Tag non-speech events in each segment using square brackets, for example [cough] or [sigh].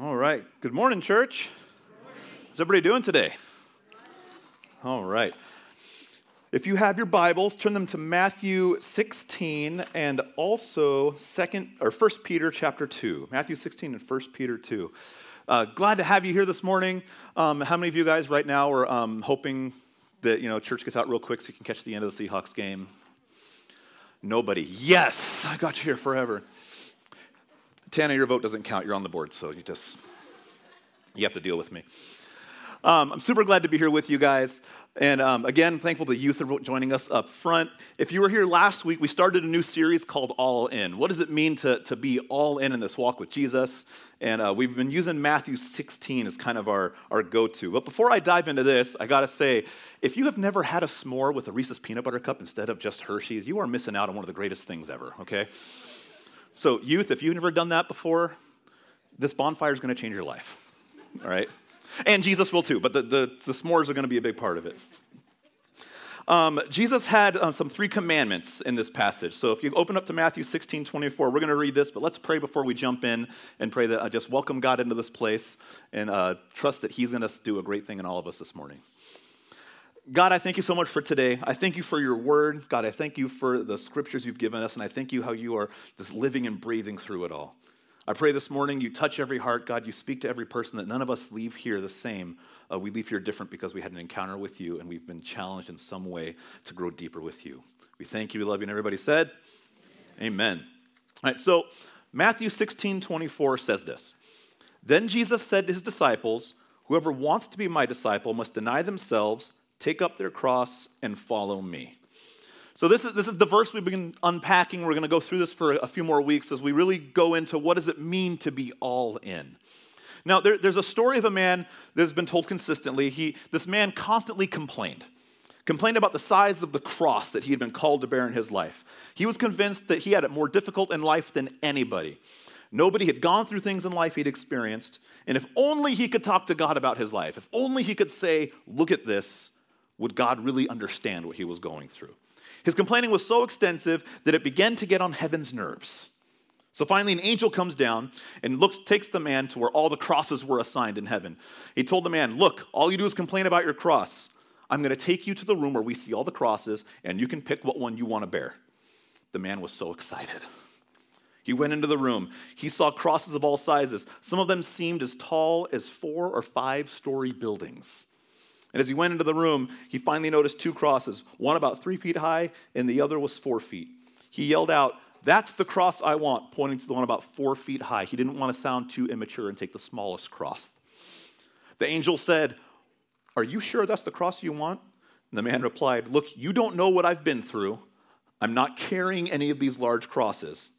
All right. Good morning, church. How's everybody doing today? All right. If you have your Bibles, turn them to Matthew 16 and also second or First Peter chapter 2. Matthew 16 and First Peter 2. Uh, glad to have you here this morning. Um, how many of you guys right now are um, hoping that you know church gets out real quick so you can catch the end of the Seahawks game? Nobody. Yes, I got you here forever. Tana, your vote doesn't count. You're on the board, so you just you have to deal with me. Um, I'm super glad to be here with you guys. And um, again, thankful the youth are joining us up front. If you were here last week, we started a new series called All In. What does it mean to, to be all in in this walk with Jesus? And uh, we've been using Matthew 16 as kind of our, our go to. But before I dive into this, I got to say if you have never had a s'more with a Reese's peanut butter cup instead of just Hershey's, you are missing out on one of the greatest things ever, okay? So, youth, if you've never done that before, this bonfire is going to change your life, all right? And Jesus will too, but the, the, the s'mores are going to be a big part of it. Um, Jesus had um, some three commandments in this passage. So if you open up to Matthew 16, 24, we're going to read this, but let's pray before we jump in and pray that I just welcome God into this place and uh, trust that He's going to do a great thing in all of us this morning. God, I thank you so much for today. I thank you for your word. God, I thank you for the scriptures you've given us, and I thank you how you are just living and breathing through it all. I pray this morning you touch every heart, God. You speak to every person that none of us leave here the same. Uh, we leave here different because we had an encounter with you and we've been challenged in some way to grow deeper with you. We thank you. We love you. And everybody said, Amen. All right, so Matthew 16 24 says this Then Jesus said to his disciples, Whoever wants to be my disciple must deny themselves take up their cross, and follow me. So, this is, this is the verse we've been unpacking. We're going to go through this for a few more weeks as we really go into what does it mean to be all in. Now, there, there's a story of a man that has been told consistently. He, this man constantly complained, complained about the size of the cross that he had been called to bear in his life. He was convinced that he had it more difficult in life than anybody. Nobody had gone through things in life he'd experienced. And if only he could talk to God about his life, if only he could say, Look at this, would God really understand what he was going through? His complaining was so extensive that it began to get on heaven's nerves. So finally, an angel comes down and looks, takes the man to where all the crosses were assigned in heaven. He told the man, Look, all you do is complain about your cross. I'm going to take you to the room where we see all the crosses, and you can pick what one you want to bear. The man was so excited. He went into the room. He saw crosses of all sizes. Some of them seemed as tall as four or five story buildings. And as he went into the room, he finally noticed two crosses, one about three feet high, and the other was four feet. He yelled out, That's the cross I want, pointing to the one about four feet high. He didn't want to sound too immature and take the smallest cross. The angel said, Are you sure that's the cross you want? And the man replied, Look, you don't know what I've been through. I'm not carrying any of these large crosses.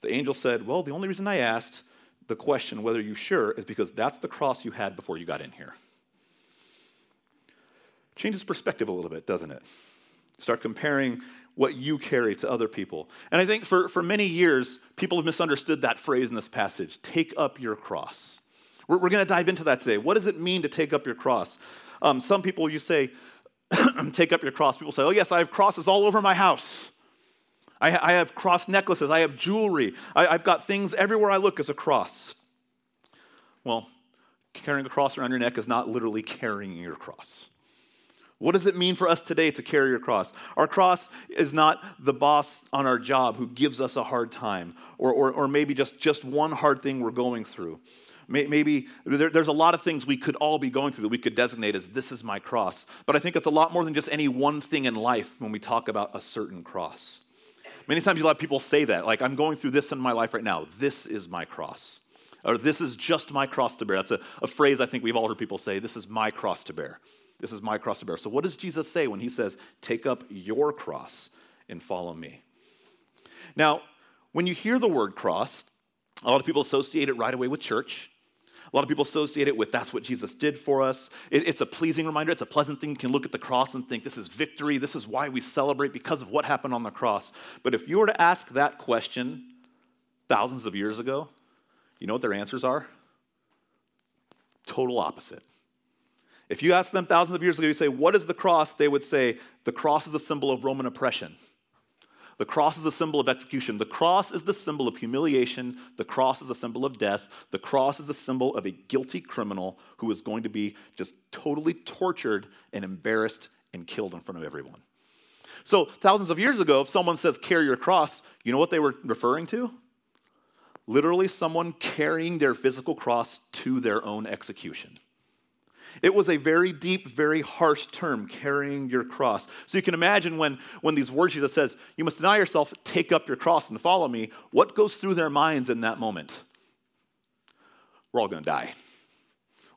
The angel said, Well, the only reason I asked the question whether you're sure is because that's the cross you had before you got in here. Changes perspective a little bit, doesn't it? Start comparing what you carry to other people. And I think for, for many years, people have misunderstood that phrase in this passage take up your cross. We're, we're going to dive into that today. What does it mean to take up your cross? Um, some people, you say, [clears throat] take up your cross. People say, oh, yes, I have crosses all over my house. I, I have cross necklaces. I have jewelry. I, I've got things everywhere I look as a cross. Well, carrying a cross around your neck is not literally carrying your cross. What does it mean for us today to carry a cross? Our cross is not the boss on our job who gives us a hard time, or, or, or maybe just, just one hard thing we're going through. Maybe there, there's a lot of things we could all be going through that we could designate as this is my cross. But I think it's a lot more than just any one thing in life when we talk about a certain cross. Many times you let people say that, like, I'm going through this in my life right now. This is my cross. Or this is just my cross to bear. That's a, a phrase I think we've all heard people say. This is my cross to bear. This is my cross to bear. So, what does Jesus say when he says, Take up your cross and follow me? Now, when you hear the word cross, a lot of people associate it right away with church. A lot of people associate it with that's what Jesus did for us. It, it's a pleasing reminder, it's a pleasant thing. You can look at the cross and think this is victory, this is why we celebrate because of what happened on the cross. But if you were to ask that question thousands of years ago, you know what their answers are? Total opposite. If you ask them thousands of years ago, you say, What is the cross? They would say, The cross is a symbol of Roman oppression. The cross is a symbol of execution. The cross is the symbol of humiliation. The cross is a symbol of death. The cross is a symbol of a guilty criminal who is going to be just totally tortured and embarrassed and killed in front of everyone. So, thousands of years ago, if someone says, carry your cross, you know what they were referring to? Literally, someone carrying their physical cross to their own execution. It was a very deep, very harsh term, carrying your cross. So you can imagine when, when these words Jesus says, You must deny yourself, take up your cross, and follow me, what goes through their minds in that moment? We're all going to die.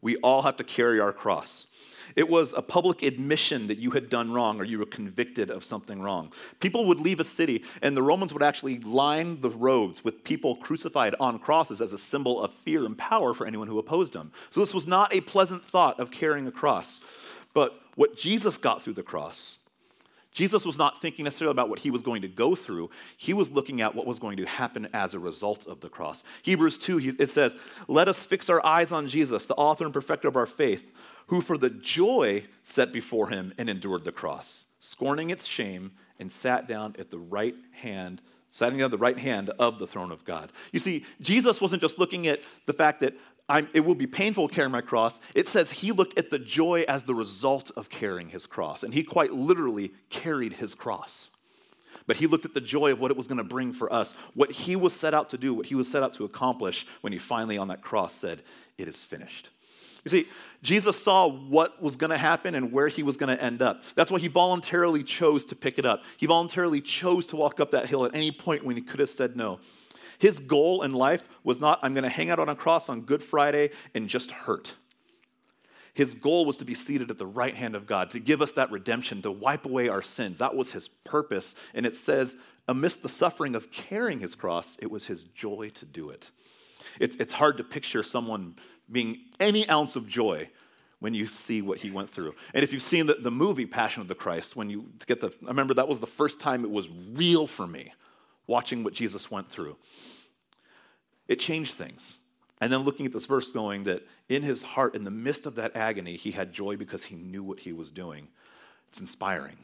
We all have to carry our cross. It was a public admission that you had done wrong or you were convicted of something wrong. People would leave a city, and the Romans would actually line the roads with people crucified on crosses as a symbol of fear and power for anyone who opposed them. So this was not a pleasant thought of carrying a cross. But what Jesus got through the cross, Jesus was not thinking necessarily about what he was going to go through. He was looking at what was going to happen as a result of the cross. Hebrews 2, it says, Let us fix our eyes on Jesus, the author and perfecter of our faith who for the joy set before him and endured the cross, scorning its shame, and sat down at the right hand, sitting down at the right hand of the throne of God. You see, Jesus wasn't just looking at the fact that I'm, it will be painful carrying my cross. It says he looked at the joy as the result of carrying his cross, and he quite literally carried his cross. But he looked at the joy of what it was going to bring for us, what he was set out to do, what he was set out to accomplish when he finally on that cross said, It is finished. You see, Jesus saw what was going to happen and where he was going to end up. That's why he voluntarily chose to pick it up. He voluntarily chose to walk up that hill at any point when he could have said no. His goal in life was not, I'm going to hang out on a cross on Good Friday and just hurt. His goal was to be seated at the right hand of God, to give us that redemption, to wipe away our sins. That was his purpose. And it says, amidst the suffering of carrying his cross, it was his joy to do it. It's, hard to picture someone being any ounce of joy when you see what he went through. And if you've seen the, the movie Passion of the Christ, when you get the, I remember that was the first time it was real for me, watching what Jesus went through. It changed things. And then looking at this verse, going that in his heart, in the midst of that agony, he had joy because he knew what he was doing. It's inspiring.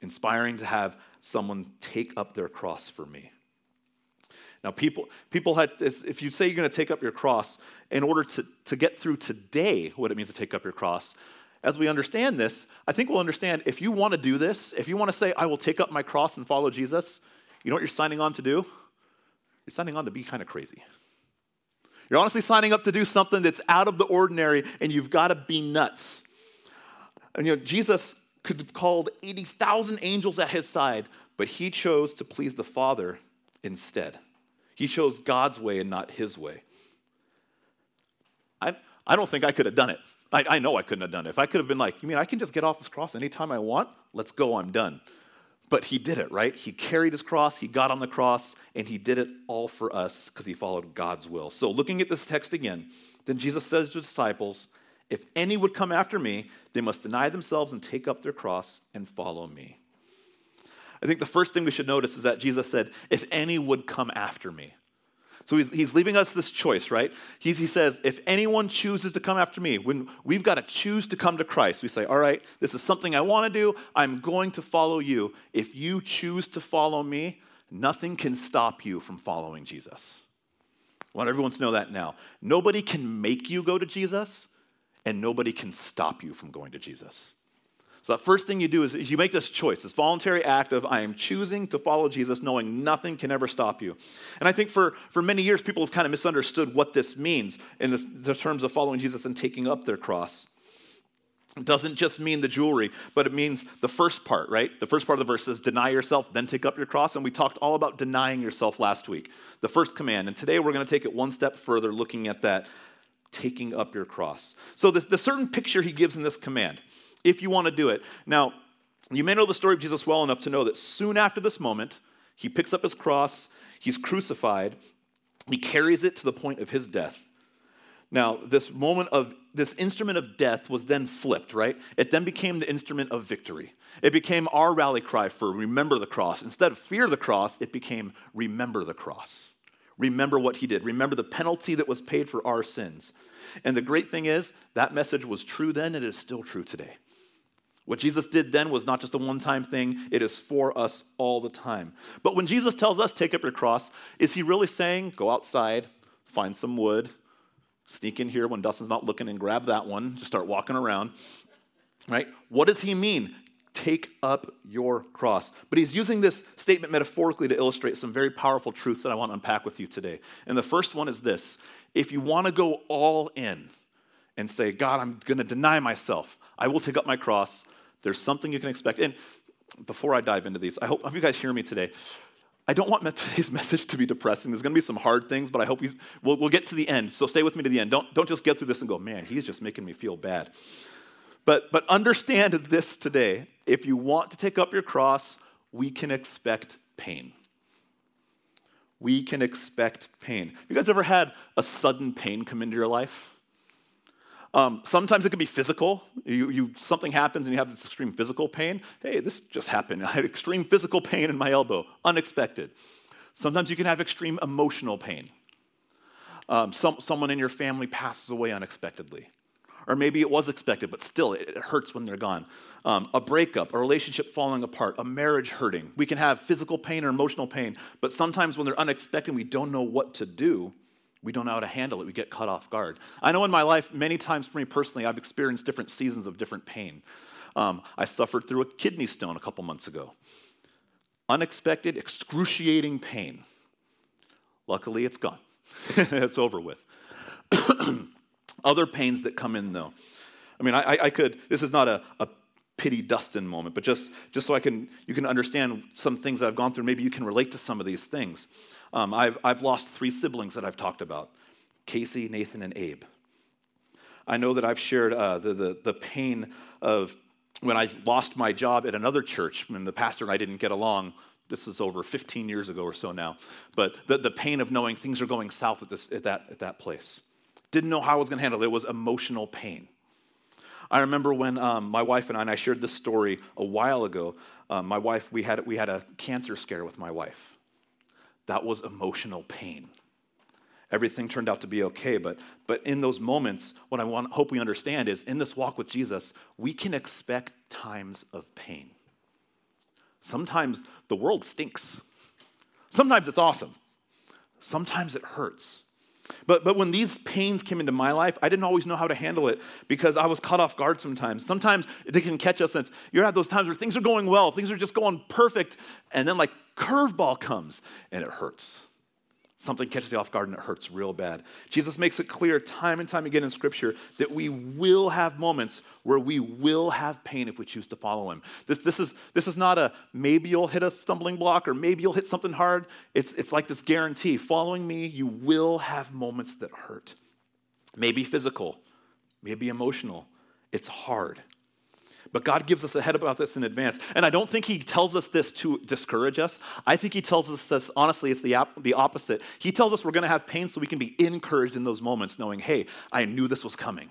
Inspiring to have someone take up their cross for me. Now, people, people had, if you say you're going to take up your cross, in order to, to get through today what it means to take up your cross, as we understand this, I think we'll understand if you want to do this, if you want to say, I will take up my cross and follow Jesus, you know what you're signing on to do? You're signing on to be kind of crazy. You're honestly signing up to do something that's out of the ordinary, and you've got to be nuts. And you know, Jesus could have called 80,000 angels at his side, but he chose to please the Father instead. He chose God's way and not his way. I, I don't think I could have done it. I, I know I couldn't have done it. If I could have been like, you mean I can just get off this cross anytime I want? Let's go, I'm done. But he did it, right? He carried his cross, he got on the cross, and he did it all for us because he followed God's will. So, looking at this text again, then Jesus says to the disciples, If any would come after me, they must deny themselves and take up their cross and follow me. I think the first thing we should notice is that Jesus said, If any would come after me. So he's, he's leaving us this choice, right? He's, he says, If anyone chooses to come after me, when we've got to choose to come to Christ, we say, All right, this is something I want to do. I'm going to follow you. If you choose to follow me, nothing can stop you from following Jesus. I want everyone to know that now. Nobody can make you go to Jesus, and nobody can stop you from going to Jesus. So, that first thing you do is, is, you make this choice, this voluntary act of I am choosing to follow Jesus, knowing nothing can ever stop you. And I think for, for many years, people have kind of misunderstood what this means in the, the terms of following Jesus and taking up their cross. It doesn't just mean the jewelry, but it means the first part, right? The first part of the verse says, deny yourself, then take up your cross. And we talked all about denying yourself last week, the first command. And today we're going to take it one step further, looking at that taking up your cross. So, the, the certain picture he gives in this command if you want to do it. Now, you may know the story of Jesus well enough to know that soon after this moment, he picks up his cross, he's crucified, he carries it to the point of his death. Now, this moment of this instrument of death was then flipped, right? It then became the instrument of victory. It became our rally cry for remember the cross. Instead of fear the cross, it became remember the cross. Remember what he did. Remember the penalty that was paid for our sins. And the great thing is, that message was true then, it is still true today. What Jesus did then was not just a one time thing, it is for us all the time. But when Jesus tells us, take up your cross, is he really saying, go outside, find some wood, sneak in here when Dustin's not looking and grab that one, just start walking around? Right? What does he mean? Take up your cross. But he's using this statement metaphorically to illustrate some very powerful truths that I want to unpack with you today. And the first one is this if you want to go all in and say, God, I'm going to deny myself, I will take up my cross, there's something you can expect. And before I dive into these, I hope, hope you guys hear me today. I don't want [laughs] today's message to be depressing. There's going to be some hard things, but I hope we, we'll, we'll get to the end. So stay with me to the end. Don't, don't just get through this and go, man, he's just making me feel bad. But, but understand this today. If you want to take up your cross, we can expect pain. We can expect pain. You guys ever had a sudden pain come into your life? Um, sometimes it can be physical. You, you, something happens and you have this extreme physical pain. Hey, this just happened. [laughs] I had extreme physical pain in my elbow, unexpected. Sometimes you can have extreme emotional pain. Um, some, someone in your family passes away unexpectedly. Or maybe it was expected, but still, it, it hurts when they're gone. Um, a breakup, a relationship falling apart, a marriage hurting. We can have physical pain or emotional pain, but sometimes when they're unexpected, we don't know what to do we don't know how to handle it. We get caught off guard. I know in my life, many times for me personally, I've experienced different seasons of different pain. Um, I suffered through a kidney stone a couple months ago. Unexpected, excruciating pain. Luckily, it's gone. [laughs] it's over with. [clears throat] Other pains that come in, though. I mean, I, I could, this is not a, a pity Dustin moment, but just, just so I can, you can understand some things that I've gone through, maybe you can relate to some of these things. Um, I've, I've lost three siblings that I've talked about Casey, Nathan, and Abe. I know that I've shared uh, the, the, the pain of when I lost my job at another church, when the pastor and I didn't get along. This is over 15 years ago or so now. But the, the pain of knowing things are going south at, this, at, that, at that place. Didn't know how I was going to handle it. It was emotional pain. I remember when um, my wife and I, and I shared this story a while ago. Um, my wife, we had, we had a cancer scare with my wife that was emotional pain. Everything turned out to be okay, but, but in those moments, what I want, hope we understand is in this walk with Jesus, we can expect times of pain. Sometimes the world stinks. Sometimes it's awesome. Sometimes it hurts. But, but when these pains came into my life, I didn't always know how to handle it because I was caught off guard sometimes. Sometimes they can catch us and you're at those times where things are going well, things are just going perfect, and then like curveball comes and it hurts. Something catches you off guard and it hurts real bad. Jesus makes it clear time and time again in Scripture that we will have moments where we will have pain if we choose to follow Him. This, this, is, this is not a maybe you'll hit a stumbling block or maybe you'll hit something hard. It's, it's like this guarantee following me, you will have moments that hurt. Maybe physical, maybe emotional. It's hard. But God gives us a head about this in advance. And I don't think He tells us this to discourage us. I think He tells us this, honestly, it's the, op- the opposite. He tells us we're going to have pain so we can be encouraged in those moments, knowing, hey, I knew this was coming.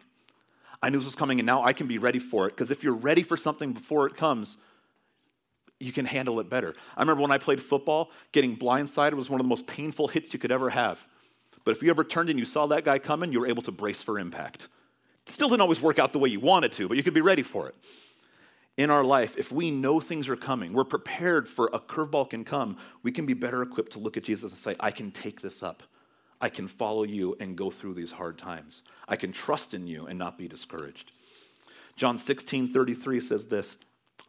I knew this was coming, and now I can be ready for it. Because if you're ready for something before it comes, you can handle it better. I remember when I played football, getting blindsided was one of the most painful hits you could ever have. But if you ever turned and you saw that guy coming, you were able to brace for impact. It still didn't always work out the way you wanted to, but you could be ready for it in our life, if we know things are coming, we're prepared for a curveball can come, we can be better equipped to look at Jesus and say, I can take this up. I can follow you and go through these hard times. I can trust in you and not be discouraged. John 16, 33 says this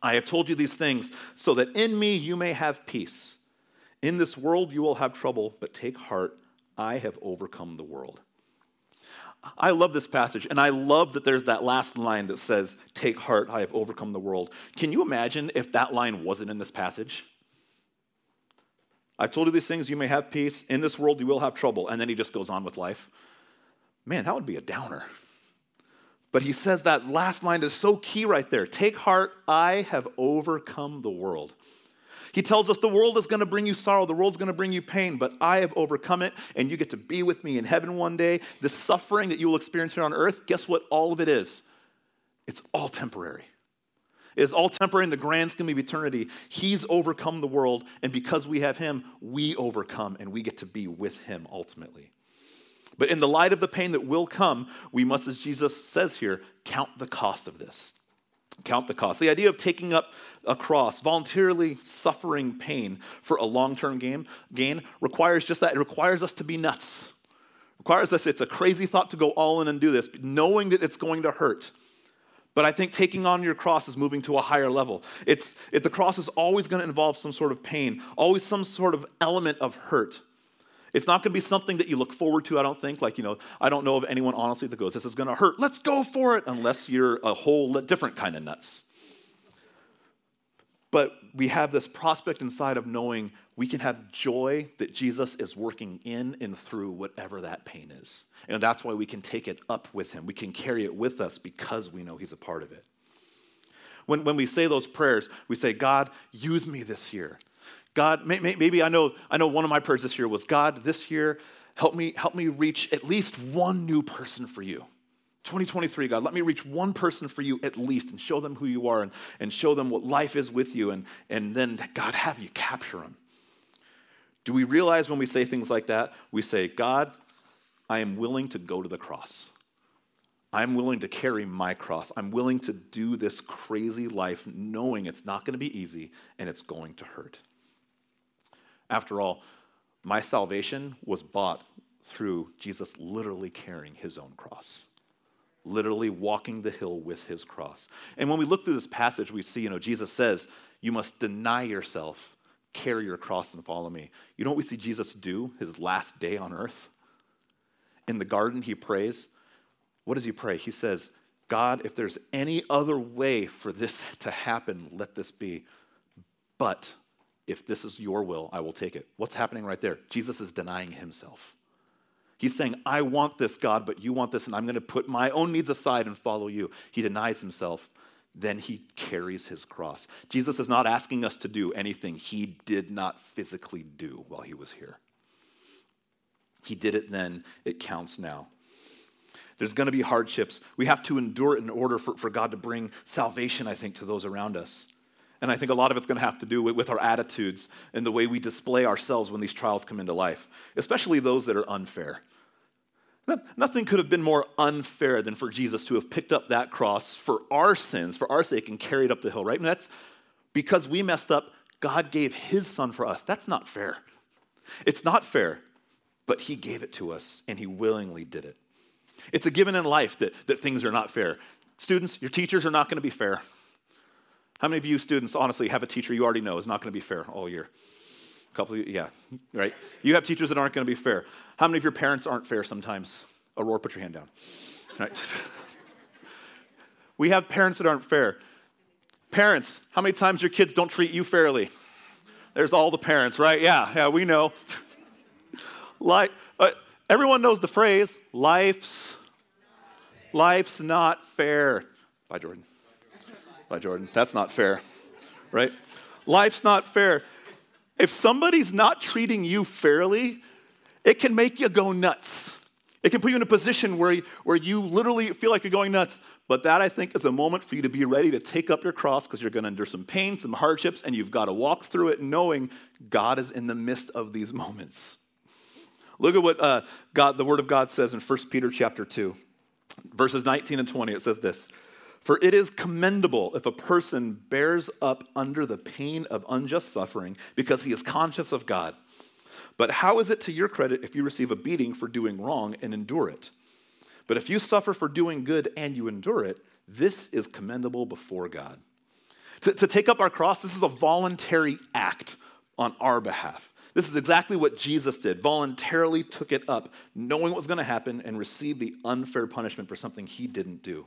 I have told you these things so that in me you may have peace. In this world you will have trouble, but take heart, I have overcome the world. I love this passage, and I love that there's that last line that says, Take heart, I have overcome the world. Can you imagine if that line wasn't in this passage? I've told you these things, you may have peace. In this world, you will have trouble. And then he just goes on with life. Man, that would be a downer. But he says that last line is so key right there. Take heart, I have overcome the world. He tells us the world is going to bring you sorrow, the world's going to bring you pain, but I have overcome it, and you get to be with me in heaven one day. The suffering that you will experience here on earth, guess what all of it is? It's all temporary. It is all temporary in the grand scheme of eternity. He's overcome the world, and because we have Him, we overcome, and we get to be with Him ultimately. But in the light of the pain that will come, we must, as Jesus says here, count the cost of this. Count the cost. The idea of taking up a cross, voluntarily suffering pain for a long term gain, gain requires just that. It requires us to be nuts. Requires us, it's a crazy thought to go all in and do this, knowing that it's going to hurt. But I think taking on your cross is moving to a higher level. It's, it, the cross is always going to involve some sort of pain, always some sort of element of hurt. It's not going to be something that you look forward to, I don't think. Like, you know, I don't know of anyone honestly that goes, this is going to hurt. Let's go for it, unless you're a whole different kind of nuts. But we have this prospect inside of knowing we can have joy that Jesus is working in and through whatever that pain is. And that's why we can take it up with him. We can carry it with us because we know he's a part of it. When, when we say those prayers, we say, God, use me this year. God, maybe I know, I know one of my prayers this year was, God, this year, help me, help me reach at least one new person for you. 2023, God, let me reach one person for you at least and show them who you are and, and show them what life is with you. And, and then, God, have you capture them. Do we realize when we say things like that? We say, God, I am willing to go to the cross. I'm willing to carry my cross. I'm willing to do this crazy life knowing it's not going to be easy and it's going to hurt. After all, my salvation was bought through Jesus literally carrying his own cross literally walking the hill with his cross. And when we look through this passage, we see, you know, Jesus says, You must deny yourself, carry your cross, and follow me. You know what we see Jesus do his last day on earth? In the garden, he prays. What does he pray? He says, God, if there's any other way for this [laughs] to happen, let this be. But if this is your will, I will take it. What's happening right there? Jesus is denying himself. He's saying, I want this, God, but you want this, and I'm going to put my own needs aside and follow you. He denies himself. Then he carries his cross. Jesus is not asking us to do anything he did not physically do while he was here. He did it then, it counts now. There's going to be hardships. We have to endure it in order for, for God to bring salvation, I think, to those around us. And I think a lot of it's going to have to do with, our attitudes and the way we display ourselves when these trials come into life, especially those that are unfair. Nothing could have been more unfair than for Jesus to have picked up that cross for our sins, for our sake, and carried up the hill, right? And that's because we messed up, God gave his son for us. That's not fair. It's not fair, but he gave it to us and he willingly did it. It's a given in life that, that things are not fair. Students, your teachers are not going to be fair. How many of you students honestly have a teacher you already know is not going to be fair all year? A couple of you, yeah, right? You have teachers that aren't going to be fair. How many of your parents aren't fair sometimes? Aurora, put your hand down. Right? [laughs] we have parents that aren't fair. Parents, how many times your kids don't treat you fairly? There's all the parents, right? Yeah, yeah, we know. [laughs] like, uh, everyone knows the phrase, life's, life's not fair. Bye, Jordan by Jordan. That's not fair, right? Life's not fair. If somebody's not treating you fairly, it can make you go nuts. It can put you in a position where, where you literally feel like you're going nuts. But that, I think, is a moment for you to be ready to take up your cross because you're going to endure some pain, some hardships, and you've got to walk through it knowing God is in the midst of these moments. Look at what uh, God, the Word of God says in 1 Peter chapter 2, verses 19 and 20. It says this for it is commendable if a person bears up under the pain of unjust suffering because he is conscious of God. But how is it to your credit if you receive a beating for doing wrong and endure it? But if you suffer for doing good and you endure it, this is commendable before God. To, to take up our cross, this is a voluntary act on our behalf. This is exactly what Jesus did, voluntarily took it up, knowing what was going to happen, and received the unfair punishment for something he didn't do.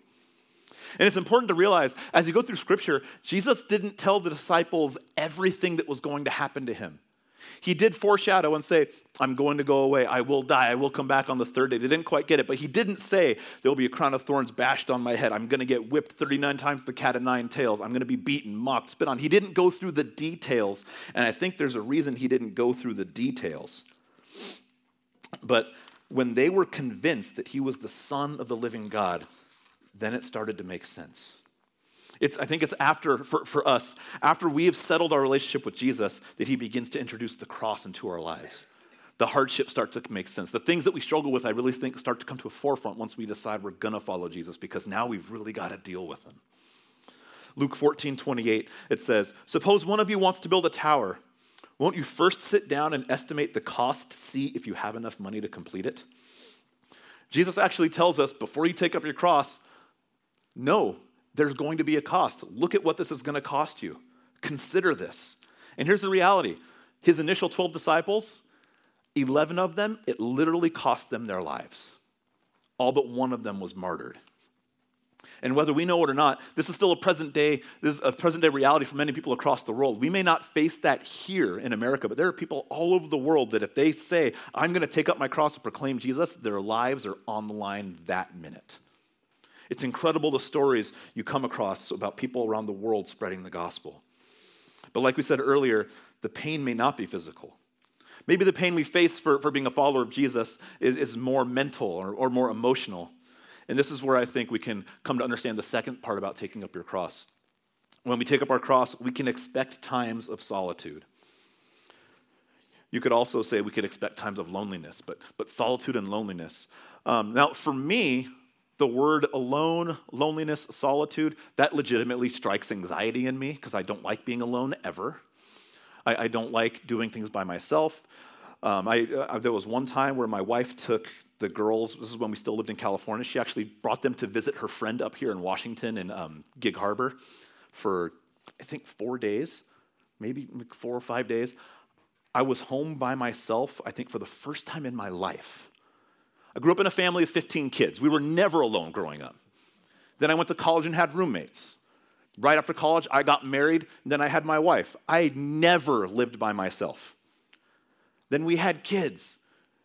And it's important to realize as you go through scripture, Jesus didn't tell the disciples everything that was going to happen to him. He did foreshadow and say, I'm going to go away. I will die. I will come back on the third day. They didn't quite get it, but he didn't say, There'll be a crown of thorns bashed on my head. I'm going to get whipped 39 times the cat of nine tails. I'm going to be beaten, mocked, spit on. He didn't go through the details. And I think there's a reason he didn't go through the details. But when they were convinced that he was the Son of the living God, then it started to make sense. It's, I think it's after, for, for us, after we have settled our relationship with Jesus, that he begins to introduce the cross into our lives. The hardships start to make sense. The things that we struggle with, I really think, start to come to a forefront once we decide we're going to follow Jesus because now we've really got to deal with them. Luke 14, 28, it says, Suppose one of you wants to build a tower. Won't you first sit down and estimate the cost to see if you have enough money to complete it? Jesus actually tells us before you take up your cross, no, there's going to be a cost. Look at what this is going to cost you. Consider this. And here's the reality his initial 12 disciples, 11 of them, it literally cost them their lives. All but one of them was martyred. And whether we know it or not, this is still a present day, this is a present day reality for many people across the world. We may not face that here in America, but there are people all over the world that if they say, I'm going to take up my cross and proclaim Jesus, their lives are on the line that minute. It's incredible the stories you come across about people around the world spreading the gospel. But like we said earlier, the pain may not be physical. Maybe the pain we face for, for being a follower of Jesus is, is more mental or, or more emotional. And this is where I think we can come to understand the second part about taking up your cross. When we take up our cross, we can expect times of solitude. You could also say we could expect times of loneliness, but, but solitude and loneliness. Um, now, for me, the word alone, loneliness, solitude, that legitimately strikes anxiety in me because I don't like being alone ever. I, I, don't like doing things by myself. Um, I, uh, there was one time where my wife took the girls, this is when we still lived in California, she actually brought them to visit her friend up here in Washington in um, Gig Harbor for, I think, four days, maybe four or five days. I was home by myself, I think, for the first time in my life. I grew up in a family of 15 kids. We were never alone growing up. Then I went to college and had roommates. Right after college, I got married, and then I had my wife. I never lived by myself. Then we had kids.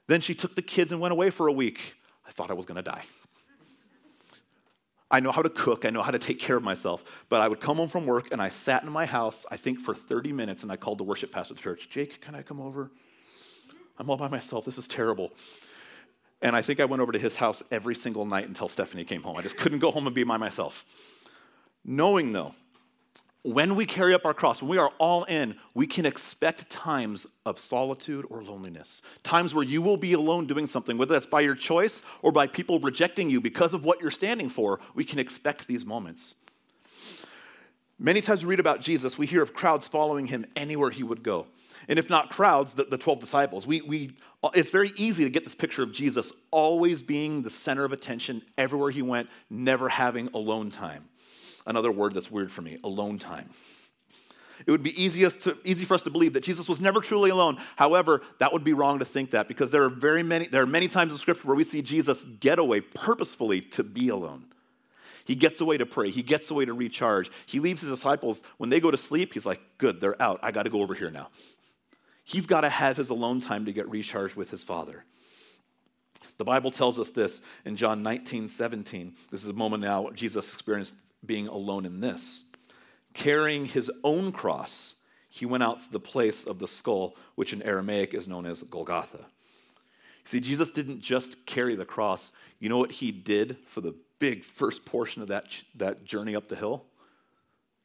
Then she took the kids and went away for a week. I thought I was going to die. I know how to cook, I know how to take care of myself, but I would come home from work and I sat in my house, I think for 30 minutes, and I called the worship pastor of the church Jake, can I come over? I'm all by myself. This is terrible. And I think I went over to his house every single night until Stephanie came home. I just couldn't go home and be by myself. Knowing, though, when we carry up our cross, when we are all in, we can expect times of solitude or loneliness. Times where you will be alone doing something, whether that's by your choice or by people rejecting you because of what you're standing for. We can expect these moments. Many times we read about Jesus, we hear of crowds following him anywhere he would go. And if not crowds, the, the 12 disciples. We, we, it's very easy to get this picture of Jesus always being the center of attention everywhere he went, never having alone time another word that's weird for me alone time. It would be easiest to, easy for us to believe that Jesus was never truly alone. However, that would be wrong to think that because there are very many, there are many times in Scripture where we see Jesus get away purposefully to be alone. He gets away to pray. He gets away to recharge. He leaves his disciples when they go to sleep. He's like, "Good, they're out. I got to go over here now." He's got to have his alone time to get recharged with his Father. The Bible tells us this in John 19, 17. This is a moment now Jesus experienced being alone in this. Carrying his own cross, he went out to the place of the skull, which in Aramaic is known as Golgotha. See, Jesus didn't just carry the cross. You know what he did for the big first portion of that, that journey up the hill?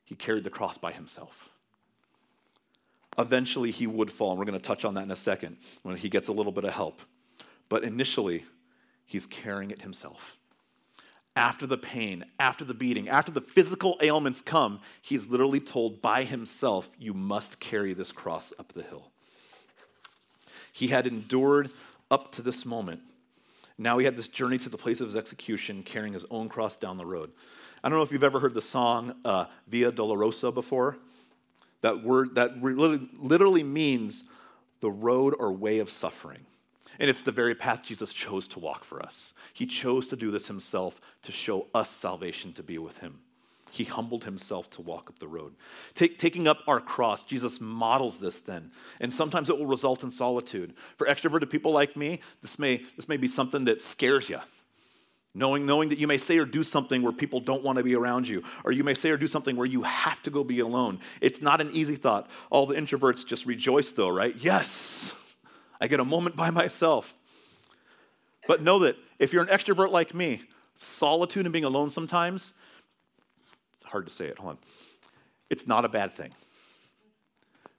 He carried the cross by himself. Eventually, he would fall, and we're going to touch on that in a second when he gets a little bit of help. But initially, he's carrying it himself after the pain, after the beating, after the physical ailments come, he's literally told by himself, You must carry this cross up the hill. He had endured up to this moment. Now he had this journey to the place of his execution, carrying his own cross down the road. I don't know if you've ever heard the song uh, Via Dolorosa before. That word that literally means the road or way of suffering. And it's the very path Jesus chose to walk for us. He chose to do this himself to show us salvation to be with him. He humbled himself to walk up the road. Take, taking up our cross, Jesus models this then. And sometimes it will result in solitude. For extroverted people like me, this may, this may be something that scares you. Knowing, knowing that you may say or do something where people don't want to be around you, or you may say or do something where you have to go be alone. It's not an easy thought. All the introverts just rejoice, though, right? Yes, I get a moment by myself. But know that if you're an extrovert like me, solitude and being alone sometimes, it's hard to say it, hold on. It's not a bad thing.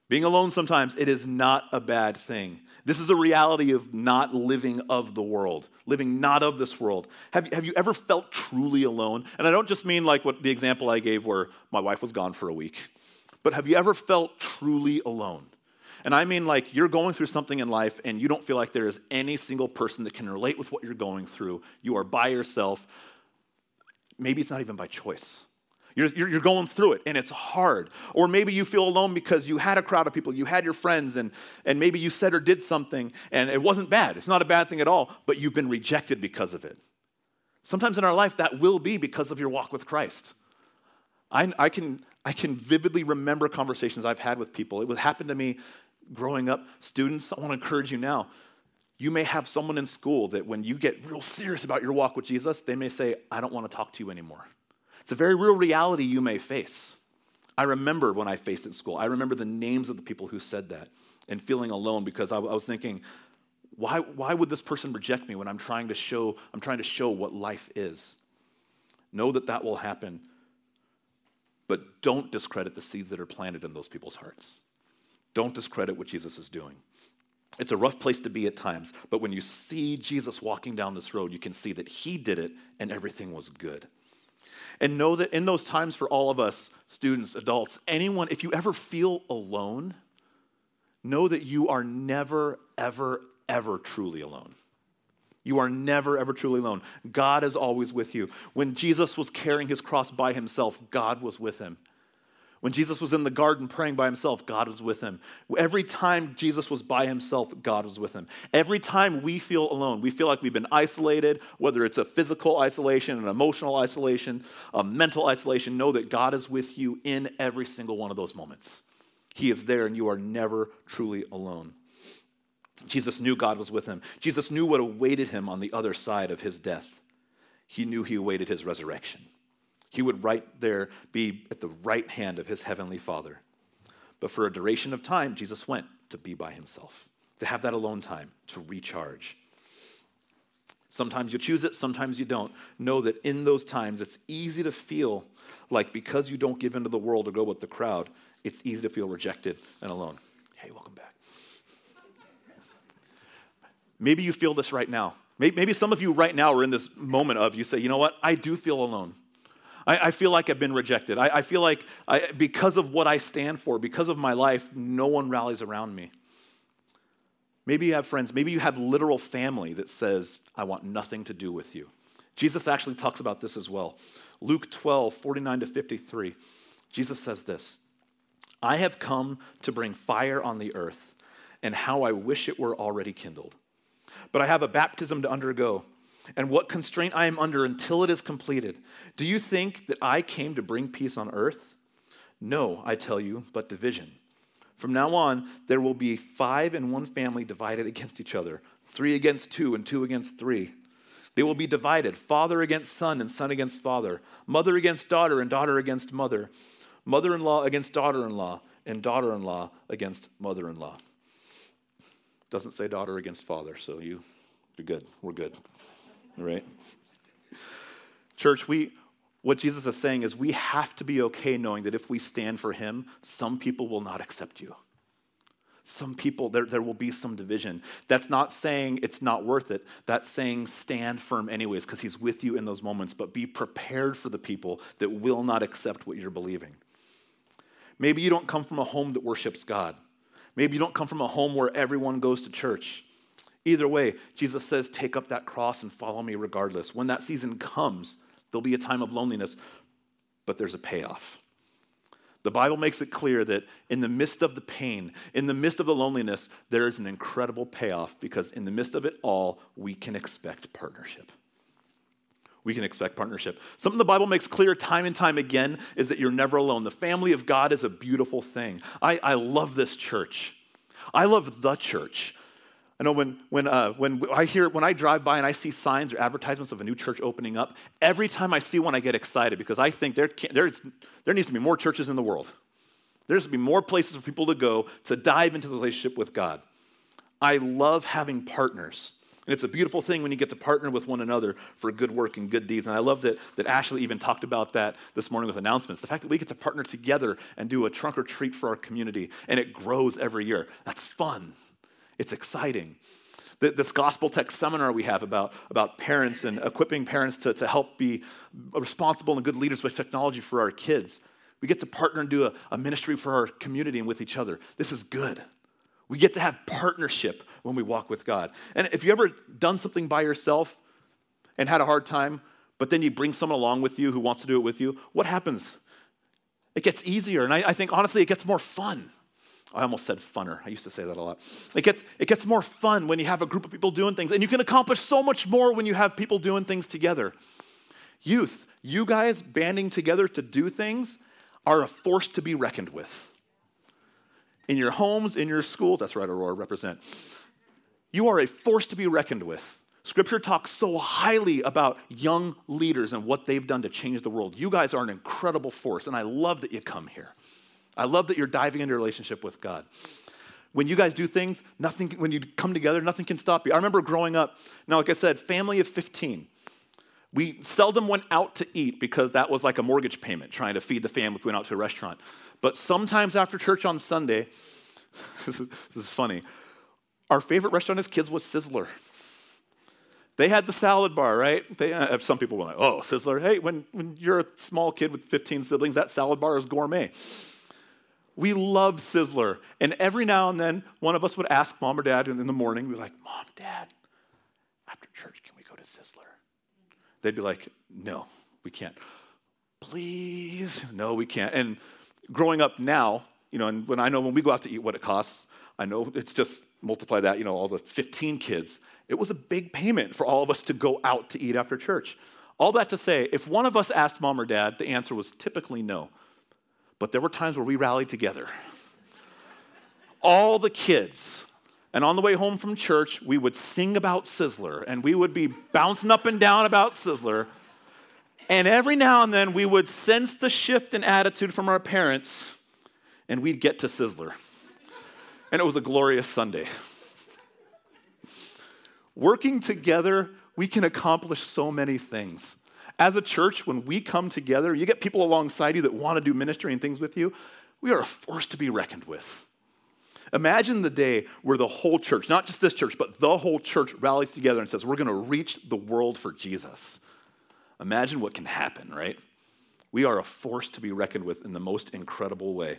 Being alone sometimes, it is not a bad thing. This is a reality of not living of the world, living not of this world. Have, have you ever felt truly alone? And I don't just mean like what the example I gave where my wife was gone for a week, but have you ever felt truly alone? And I mean like you're going through something in life and you don't feel like there is any single person that can relate with what you're going through. You are by yourself. Maybe it's not even by choice. You're, you're, going through it and it's hard. Or maybe you feel alone because you had a crowd of people, you had your friends, and, and maybe you said or did something and it wasn't bad. It's not a bad thing at all, but you've been rejected because of it. Sometimes in our life, that will be because of your walk with Christ. I, I, can, I can vividly remember conversations I've had with people. It would happen to me growing up. Students, I want to encourage you now. You may have someone in school that when you get real serious about your walk with Jesus, they may say, I don't want to talk to you anymore. It's a very real reality you may face. I remember when I faced it in school, I remember the names of the people who said that and feeling alone because I, I was thinking, why, why would this person reject me when I'm trying to show I'm trying to show what life is? Know that that will happen, but don't discredit the seeds that are planted in those people's hearts. Don't discredit what Jesus is doing. It's a rough place to be at times, but when you see Jesus walking down this road, you can see that he did it and everything was good. And know that in those times for all of us, students, adults, anyone, if you ever feel alone, know that you are never, ever, ever truly alone. You are never, ever truly alone. God is always with you. When Jesus was carrying his cross by himself, God was with him. When Jesus was in the garden praying by himself, God was with him. Every time Jesus was by himself, God was with him. Every time we feel alone, we feel like we've been isolated, whether it's a physical isolation, an emotional isolation, a mental isolation, know that God is with you in every single one of those moments. He is there, and you are never truly alone. Jesus knew God was with him. Jesus knew what awaited him on the other side of his death. He knew he awaited his resurrection. He would right there be at the right hand of his heavenly Father. But for a duration of time, Jesus went to be by himself, to have that alone time, to recharge. Sometimes you choose it, sometimes you don't. Know that in those times, it's easy to feel like because you don't give into the world or go with the crowd, it's easy to feel rejected and alone. Hey, welcome back. Maybe you feel this right now. Maybe some of you right now are in this moment of you say, you know what, I do feel alone. I, I feel like I've been rejected. I, I feel like I, because of what I stand for, because of my life, no one rallies around me. Maybe you have friends, maybe you have literal family that says, I want nothing to do with you. Jesus actually talks about this as well. Luke 12, 49 to 53. Jesus says this I have come to bring fire on the earth, and how I wish it were already kindled. But I have a baptism to undergo and what constraint I am under until it is completed. Do you think that I came to bring peace on earth? No, I tell you, but division. From now on, there will be five in one family divided against each other, three against two, and two against three. They will be divided father against son, and son against father, mother against daughter, and daughter against mother, mother in law against daughter in law, and daughter in law against mother in law. Doesn't say daughter against father, so you, you're good. We're good right? Church, we, what Jesus is saying is we have to be okay knowing that if we stand for him, some people will not accept you. Some people, there, there will be some division. That's not saying it's not worth it. That's saying stand firm anyways, because he's with you in those moments, but be prepared for the people that will not accept what you're believing. Maybe you don't come from a home that worships God. Maybe you don't come from a home where everyone goes to church. Either way, Jesus says, take up that cross and follow me regardless. When that season comes, there'll be a time of loneliness, but there's a payoff. The Bible makes it clear that in the midst of the pain, in the midst of the loneliness, there is an incredible payoff because in the midst of it all, we can expect partnership. We can expect partnership. Something the Bible makes clear time and time again is that you're never alone. The family of God is a beautiful thing. I, I love this church. I love the church. I know when, when, uh, when I hear, when I drive by and I see signs or advertisements of a new church opening up, every time I see one, I get excited because I think there, there's, there needs to be more churches in the world. There's to be more places for people to go to dive into the relationship with God. I love having partners. And it's a beautiful thing when you get to partner with one another for good work and good deeds. And I love that, that Ashley even talked about that this morning with announcements. The fact that we get to partner together and do a trunk or treat for our community, and it grows every year. That's fun. It's exciting. This Gospel Tech seminar we have about, about parents and equipping parents to, to help be responsible and good leaders with technology for our kids. We get to partner and do a, a ministry for our community and with each other. This is good. We get to have partnership when we walk with God. And if you ever done something by yourself and had a hard time, but then you bring someone along with you who wants to do it with you, what happens? It gets easier. And I, I think, honestly, it gets more fun. I almost said funner. I used to say that a lot. It gets, it gets more fun when you have a group of people doing things, and you can accomplish so much more when you have people doing things together. Youth, you guys banding together to do things are a force to be reckoned with in your homes, in your schools. That's right, Aurora, represent. You are a force to be reckoned with. Scripture talks so highly about young leaders and what they've done to change the world. You guys are an incredible force, and I love that you come here. I love that you're diving into relationship with God. When you guys do things, nothing, when you come together, nothing can stop you. I remember growing up, now, like I said, family of 15. We seldom went out to eat because that was like a mortgage payment, trying to feed the family if we went out to a restaurant. But sometimes after church on Sunday, [laughs] this is, this is funny, our favorite restaurant as kids was Sizzler. They had the salad bar, right? They, uh, some people were like, oh, Sizzler. Hey, when, when you're a small kid with 15 siblings, that salad bar is gourmet. We loved Sizzler. And every now and then, one of us would ask mom or dad in the morning, we'd be like, Mom, Dad, after church, can we go to Sizzler? They'd be like, No, we can't. Please? No, we can't. And growing up now, you know, and when I know when we go out to eat what it costs, I know it's just multiply that, you know, all the 15 kids. It was a big payment for all of us to go out to eat after church. All that to say, if one of us asked mom or dad, the answer was typically no. But there were times where we rallied together. all the kids. And on the way home from church, we would sing about Sizzler and we would be bouncing up and down about Sizzler. And every now and then we would sense the shift in attitude from our parents and we'd get to Sizzler. And it was a glorious Sunday. Working together, we can accomplish so many things. As a church, when we come together, you get people alongside you that want to do ministry and things with you, we are a force to be reckoned with. Imagine the day where the whole church, not just this church, but the whole church rallies together and says, We're going to reach the world for Jesus. Imagine what can happen, right? We are a force to be reckoned with in the most incredible way.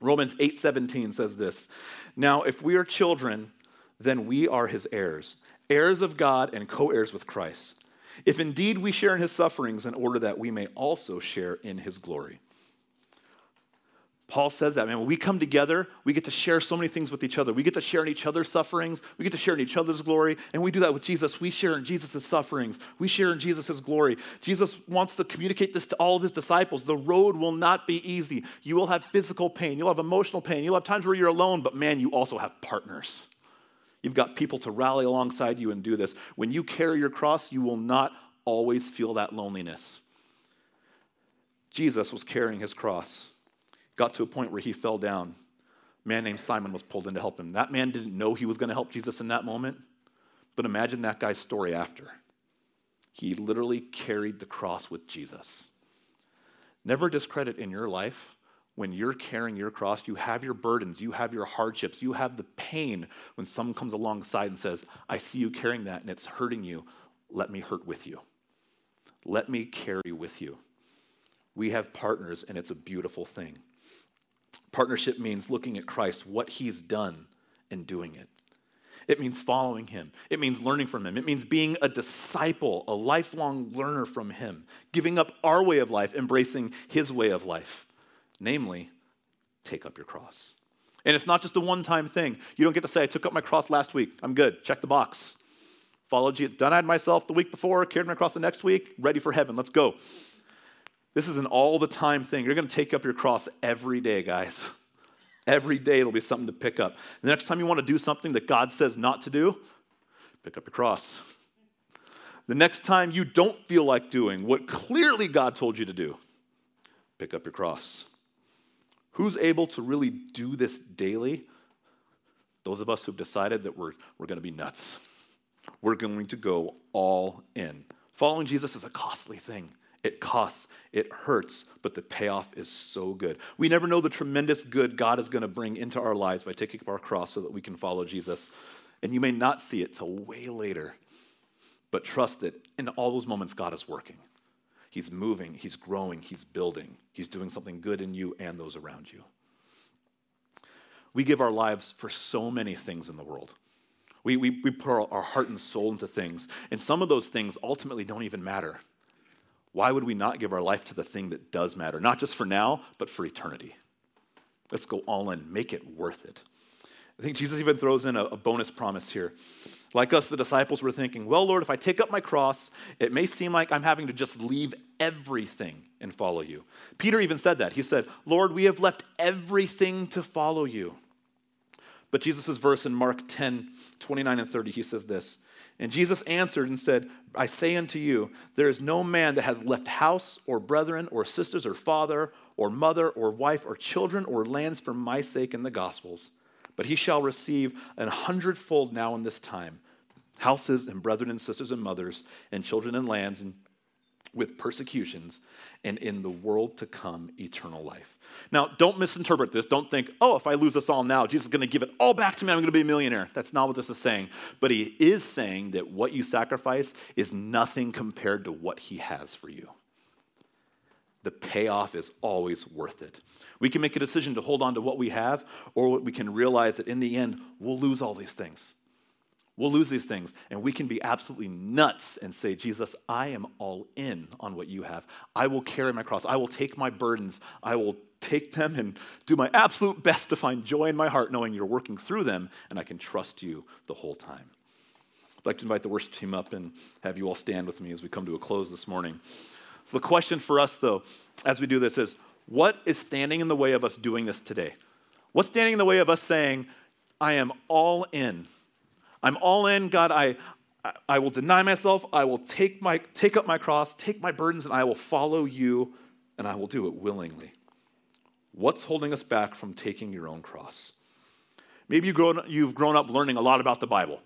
Romans 8:17 says this, "Now if we are children, then we are his heirs, heirs of God and co-heirs with Christ. If indeed we share in his sufferings in order that we may also share in his glory." Paul says that, man, when we come together, we get to share so many things with each other. We get to share in each other's sufferings. We get to share in each other's glory. And we do that with Jesus. We share in Jesus' sufferings. We share in Jesus' glory. Jesus wants to communicate this to all of his disciples. The road will not be easy. You will have physical pain. You'll have emotional pain. You'll have times where you're alone, but man, you also have partners. You've got people to rally alongside you and do this. When you carry your cross, you will not always feel that loneliness. Jesus was carrying his cross got to a point where he fell down. A man named Simon was pulled in to help him. That man didn't know he was going to help Jesus in that moment, but imagine that guy's story after. He literally carried the cross with Jesus. Never discredit in your life when you're carrying your cross, you have your burdens, you have your hardships, you have the pain when someone comes alongside and says, I see you carrying that and it's hurting you. Let me hurt with you. Let me carry with you. We have partners, and it's a beautiful thing. Partnership means looking at Christ, what he's done, and doing it. It means following him. It means learning from him. It means being a disciple, a lifelong learner from him, giving up our way of life, embracing his way of life. Namely, take up your cross. And it's not just a one time thing. You don't get to say, I took up my cross last week. I'm good. Check the box. Followed you, denied myself the week before, carried my cross the next week, ready for heaven. Let's go. This is an all the time thing. You're going to take up your cross every day, guys. Every day there'll be something to pick up. The next time you want to do something that God says not to do, pick up your cross. The next time you don't feel like doing what clearly God told you to do, pick up your cross. Who's able to really do this daily? Those of us who've decided that we're, we're going to be nuts. We're going to go all in. Following Jesus is a costly thing. It costs, it hurts, but the payoff is so good. We never know the tremendous good God is going to bring into our lives by taking up our cross so that we can follow Jesus. And you may not see it till way later, but trust that in all those moments, God is working. He's moving, He's growing, He's building, He's doing something good in you and those around you. We give our lives for so many things in the world. We, we, we pour our heart and soul into things, and some of those things ultimately don't even matter. Why would we not give our life to the thing that does matter, not just for now, but for eternity? Let's go all in, make it worth it. I think Jesus even throws in a, a, bonus promise here. Like us, the disciples were thinking, well, Lord, if I take up my cross, it may seem like I'm having to just leave everything and follow you. Peter even said that. He said, Lord, we have left everything to follow you. But Jesus' verse in Mark 10, 29 and 30, he says this. And Jesus answered and said, I say unto you, there is no man that hath left house or brethren or sisters or father or mother or wife or children or lands for my sake in the Gospels, but he shall receive an hundredfold now in this time houses and brethren and sisters and mothers and children and lands and with persecutions, and in the world to come, eternal life. Now, don't misinterpret this. Don't think, oh, if I lose this all now, Jesus is going to give it all back to me. I'm going to be a millionaire. That's not what this is saying. But he is saying that what you sacrifice is nothing compared to what he has for you. The payoff is always worth it. We can make a decision to hold on to what we have, or we can realize that in the end, we'll lose all these things. We'll lose these things, and we can be absolutely nuts and say, Jesus, I am all in on what you have. I will carry my cross. I will take my burdens. I will take them and do my absolute best to find joy in my heart, knowing you're working through them, and I can trust you the whole time. I'd like to invite the worship team up and have you all stand with me as we come to a close this morning. So, the question for us, though, as we do this is what is standing in the way of us doing this today? What's standing in the way of us saying, I am all in? I'm all in, God. I, I will deny myself. I will take, my, take up my cross, take my burdens, and I will follow you, and I will do it willingly. What's holding us back from taking your own cross? Maybe you've grown, you've grown up learning a lot about the Bible.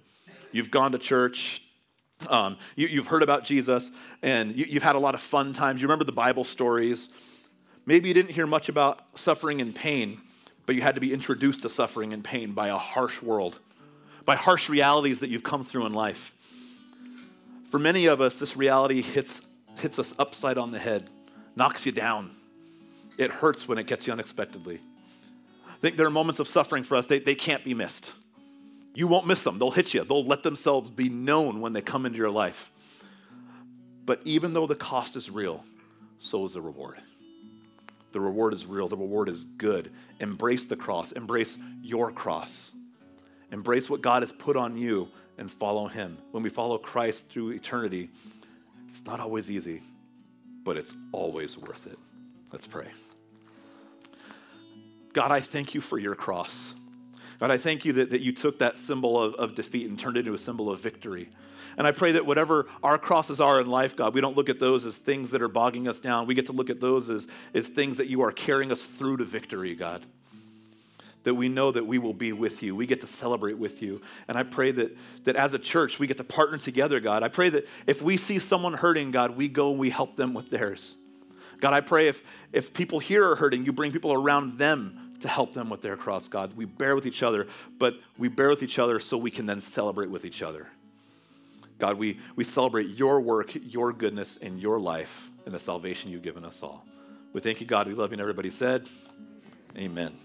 You've gone to church, um, you, have heard about Jesus, and you, you've had a lot of fun times. You remember the Bible stories. Maybe you didn't hear much about suffering and pain, but you had to be introduced to suffering and pain by a harsh world by harsh realities that you've come through in life. For many of us, this reality hits, hits us upside on the head, knocks you down. It hurts when it gets you unexpectedly. I think there are moments of suffering for us, they, they can't be missed. You won't miss them, they'll hit you, they'll let themselves be known when they come into your life. But even though the cost is real, so is the reward. The reward is real, the reward is good. Embrace the cross, embrace your cross. Embrace what God has put on you and follow Him. When we follow Christ through eternity, it's not always easy, but it's always worth it. Let's pray. God, I thank you for your cross. God, I thank you that, that you took that symbol of, of defeat and turned it into a symbol of victory. And I pray that whatever our crosses are in life, God, we don't look at those as things that are bogging us down. We get to look at those as, as things that you are carrying us through to victory, God that we know that we will be with you. We get to celebrate with you. And I pray that, that as a church, we get to partner together, God. I pray that if we see someone hurting, God, we go and we help them with theirs. God, I pray if, if people here are hurting, you bring people around them to help them with their cross, God. We bear with each other, but we bear with each other so we can then celebrate with each other. God, we, we celebrate your work, your goodness, and your life and the salvation you've given us all. We thank you, God. We love you. And everybody said, Amen.